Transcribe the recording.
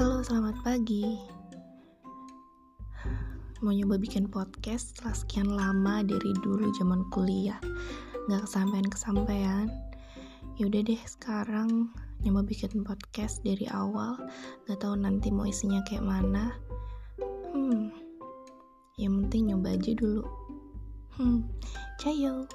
Halo, selamat pagi. Mau nyoba bikin podcast setelah sekian lama dari dulu zaman kuliah. Gak kesampaian kesampaian. Yaudah deh, sekarang nyoba bikin podcast dari awal. Gak tahu nanti mau isinya kayak mana. Hmm, yang penting nyoba aja dulu. Hmm, cayo.